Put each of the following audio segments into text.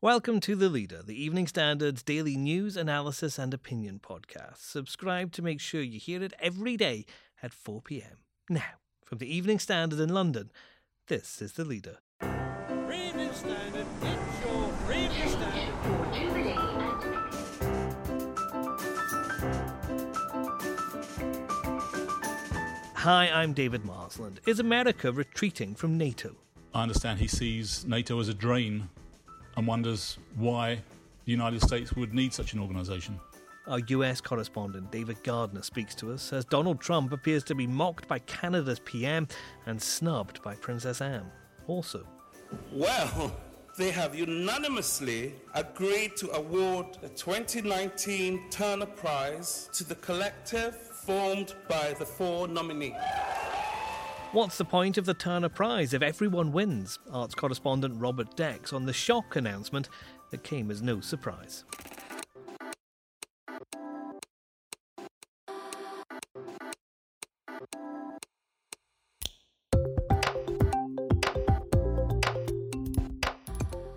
Welcome to The Leader, the Evening Standard's daily news, analysis, and opinion podcast. Subscribe to make sure you hear it every day at 4 pm. Now, from the Evening Standard in London, this is The Leader. Evening Standard, it's your Evening Standard. Hi, I'm David Marsland. Is America retreating from NATO? I understand he sees NATO as a drain and wonders why the United States would need such an organisation. Our US correspondent David Gardner speaks to us as Donald Trump appears to be mocked by Canada's PM and snubbed by Princess Anne. Also, Well, they have unanimously agreed to award the 2019 Turner Prize to the collective formed by the four nominees. What's the point of the Turner Prize if everyone wins? Arts correspondent Robert Dex on the shock announcement that came as no surprise.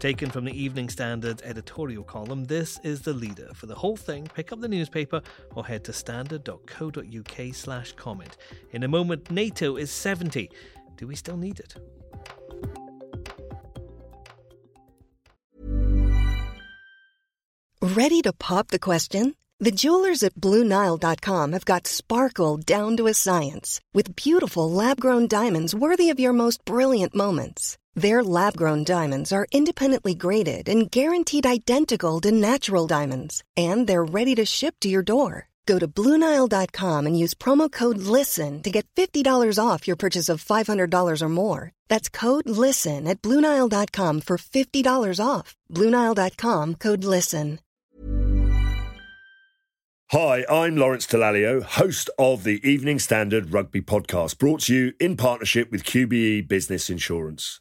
Taken from the Evening Standard editorial column, this is the leader. For the whole thing, pick up the newspaper or head to standard.co.uk slash comment. In a moment, NATO is 70. Do we still need it? Ready to pop the question? The jewelers at BlueNile.com have got sparkle down to a science with beautiful lab grown diamonds worthy of your most brilliant moments. Their lab grown diamonds are independently graded and guaranteed identical to natural diamonds, and they're ready to ship to your door. Go to BlueNile.com and use promo code LISTEN to get $50 off your purchase of $500 or more. That's code LISTEN at BlueNile.com for $50 off. BlueNile.com code LISTEN. Hi, I'm Lawrence Dallaglio, host of the Evening Standard Rugby Podcast, brought to you in partnership with QBE Business Insurance.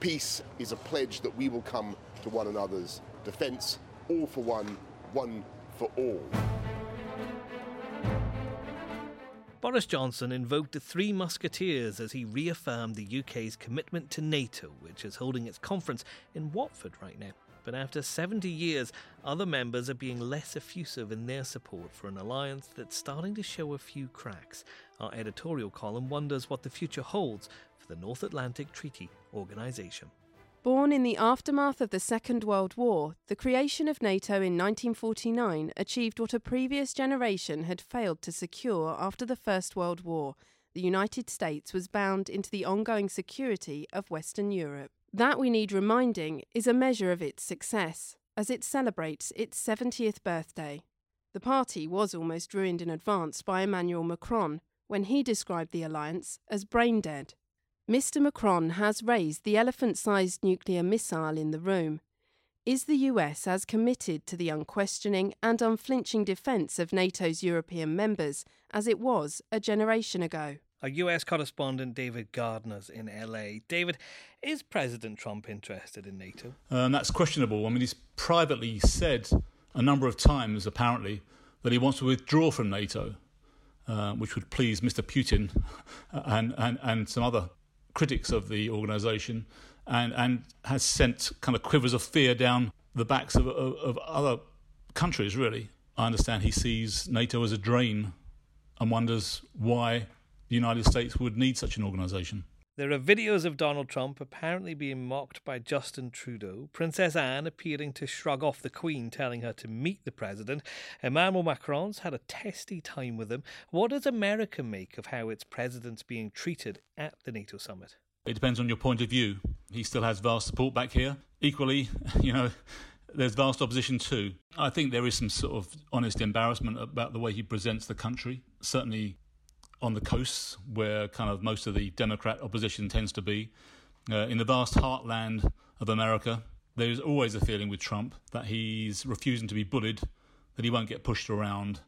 peace, is a pledge that we will come to one another's defence, all for one, one for all. Boris Johnson invoked the Three Musketeers as he reaffirmed the UK's commitment to NATO, which is holding its conference in Watford right now. But after 70 years, other members are being less effusive in their support for an alliance that's starting to show a few cracks. Our editorial column wonders what the future holds for the North Atlantic Treaty Organisation. Born in the aftermath of the Second World War, the creation of NATO in 1949 achieved what a previous generation had failed to secure after the First World War. The United States was bound into the ongoing security of Western Europe. That, we need reminding, is a measure of its success, as it celebrates its 70th birthday. The party was almost ruined in advance by Emmanuel Macron when he described the alliance as brain dead. Mr. Macron has raised the elephant sized nuclear missile in the room. Is the US as committed to the unquestioning and unflinching defence of NATO's European members as it was a generation ago? Our US correspondent David Gardner's in LA. David, is President Trump interested in NATO? Um, that's questionable. I mean, he's privately said a number of times, apparently, that he wants to withdraw from NATO, uh, which would please Mr. Putin and, and, and some other critics of the organisation, and, and has sent kind of quivers of fear down the backs of, of, of other countries, really. I understand he sees NATO as a drain and wonders why the United States would need such an organisation. There are videos of Donald Trump apparently being mocked by Justin Trudeau, Princess Anne appearing to shrug off the Queen, telling her to meet the President. Emmanuel Macron's had a testy time with him. What does America make of how its president's being treated at the NATO summit? It depends on your point of view. He still has vast support back here. Equally, you know, there's vast opposition too. I think there is some sort of honest embarrassment about the way he presents the country. Certainly on the coasts, where kind of most of the Democrat opposition tends to be. Uh, in the vast heartland of America, There's always a feeling with Trump that he's refusing to be bullied, that he won't get pushed around,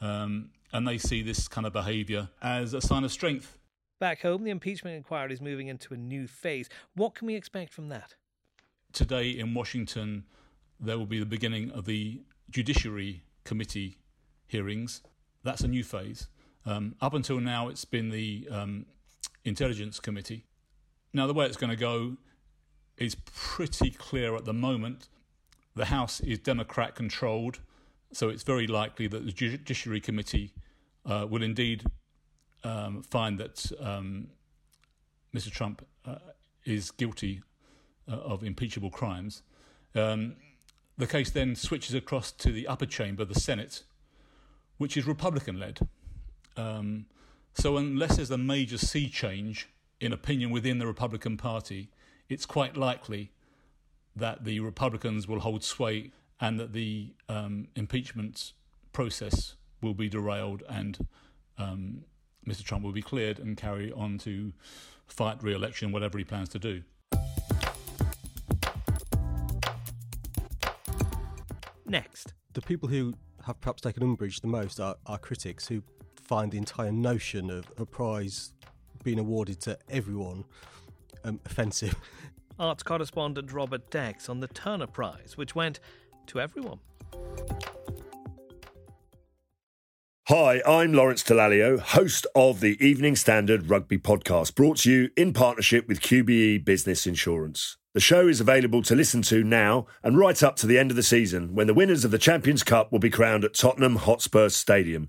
um, and they see this kind of behaviour as a sign of strength. Back home, the impeachment inquiry is moving into a new phase. What can we expect from that? Today in Washington, there will be the beginning of the Judiciary Committee hearings. That's a new phase. Um, up until now, it's been the um, Intelligence Committee. Now, the way it's going to go is pretty clear at the moment. The House is Democrat controlled, so it's very likely that the Judiciary Committee uh, will indeed um, find that um, Mr. Trump uh, is guilty uh, of impeachable crimes. Um, the case then switches across to the upper chamber, the Senate, which is Republican led. Um, so, unless there's a major sea change in opinion within the Republican Party, it's quite likely that the Republicans will hold sway and that the um, impeachment process will be derailed and um, Mr. Trump will be cleared and carry on to fight re election, whatever he plans to do. Next. The people who have perhaps taken umbrage the most are, are critics who find the entire notion of a prize being awarded to everyone um, offensive. Arts correspondent Robert Dex on the Turner Prize, which went to everyone. Hi, I'm Lawrence Dallaglio, host of the Evening Standard Rugby Podcast, brought to you in partnership with QBE Business Insurance. The show is available to listen to now and right up to the end of the season when the winners of the Champions Cup will be crowned at Tottenham Hotspur Stadium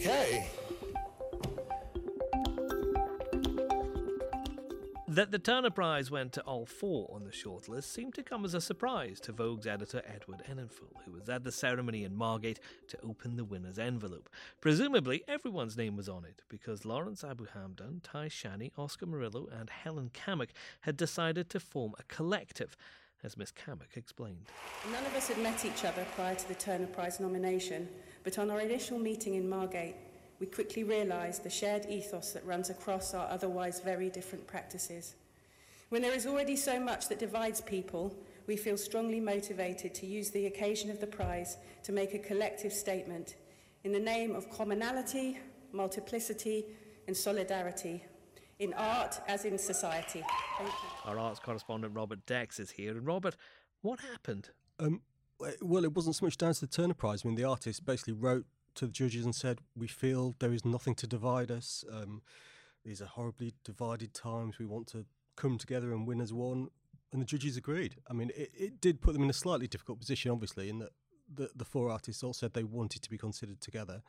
Okay. That the Turner Prize went to all four on the shortlist seemed to come as a surprise to Vogue's editor Edward Enninful, who was at the ceremony in Margate to open the winner's envelope. Presumably, everyone's name was on it because Lawrence Abu Hamdan, Tai Shani, Oscar Murillo, and Helen Cammock had decided to form a collective, as Miss Cammock explained. None of us had met each other prior to the Turner Prize nomination, but on our initial meeting in Margate, we quickly realised the shared ethos that runs across our otherwise very different practices. When there is already so much that divides people, we feel strongly motivated to use the occasion of the prize to make a collective statement in the name of commonality, multiplicity, and solidarity, in art as in society. Thank you. Our arts correspondent Robert Dex is here. And Robert, what happened? Um, well, it wasn't so much down to the Turner Prize. I mean, the artist basically wrote to the judges and said, "We feel there is nothing to divide us. Um, these are horribly divided times. We want to come together and win as one." And the judges agreed. I mean, it, it did put them in a slightly difficult position, obviously, in that the the four artists all said they wanted to be considered together.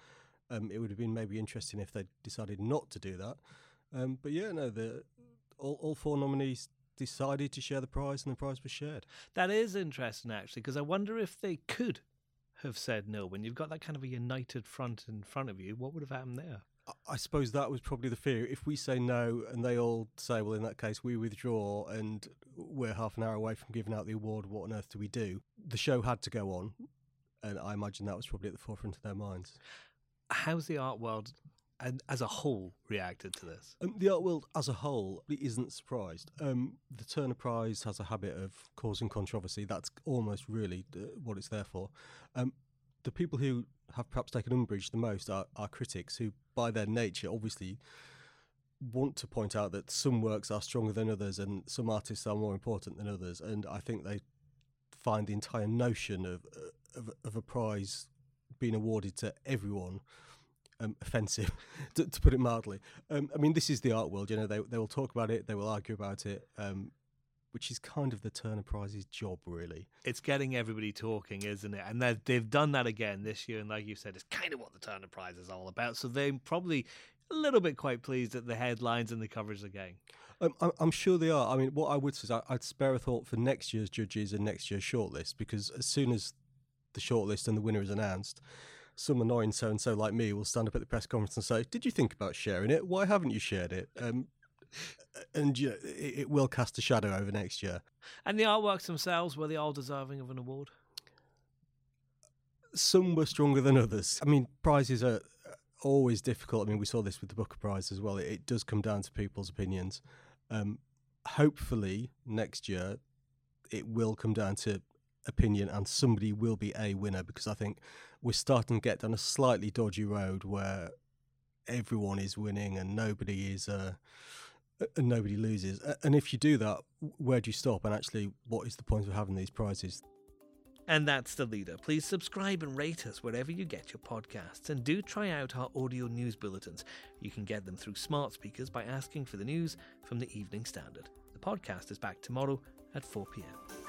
Um, it would have been maybe interesting if they decided not to do that. Um, but yeah, no, the all, all four nominees decided to share the prize, and the prize was shared. That is interesting, actually, because I wonder if they could have said no when you've got that kind of a united front in front of you. What would have happened there? I- I suppose that was probably the fear. If we say no and they all say, well, in that case, we withdraw and we're half an hour away from giving out the award, what on earth do we do? The show had to go on. And I imagine that was probably at the forefront of their minds. How's the art world and as a whole reacted to this? Um, the art world as a whole isn't surprised. Um, the Turner Prize has a habit of causing controversy. That's almost really uh, what it's there for. Um, the people who have perhaps taken umbrage the most are, are critics who, by their nature, obviously want to point out that some works are stronger than others and some artists are more important than others. And I think they find the entire notion of, uh, of, of a prize being awarded to everyone um, offensive, to, to put it mildly. Um, I mean, this is the art world. You know, they they will talk about it, they will argue about it, um, which is kind of the Turner Prize's job, really. It's getting everybody talking, isn't it? And they've, they've done that again this year. And like you said, it's kind of what the Turner Prize is all about. So they're probably a little bit quite pleased at the headlines and the coverage again. Um, I'm, I'm sure they are. I mean, what I would say is I'd spare a thought for next year's judges and next year's shortlist because as soon as the shortlist and the winner is announced, some annoying so and so like me will stand up at the press conference and say, "Did you think about sharing it? Why haven't you shared it?" Um, and you know, it, it will cast a shadow over next year. And the artworks themselves were they all deserving of an award? Some were stronger than others. I mean, prizes are always difficult. I mean, we saw this with the Booker Prize as well. It, it does come down to people's opinions. Um, hopefully, next year it will come down to opinion and somebody will be a winner because I think we're starting to get down a slightly dodgy road where everyone is winning and nobody is uh, and nobody loses. And if you do that, where do you stop? And actually, what is the point of having these prizes? And that's the leader. Please subscribe and rate us wherever you get your podcasts. And do try out our audio news bulletins. You can get them through smart speakers by asking for the news from the Evening Standard. The podcast is back tomorrow at 4 pm.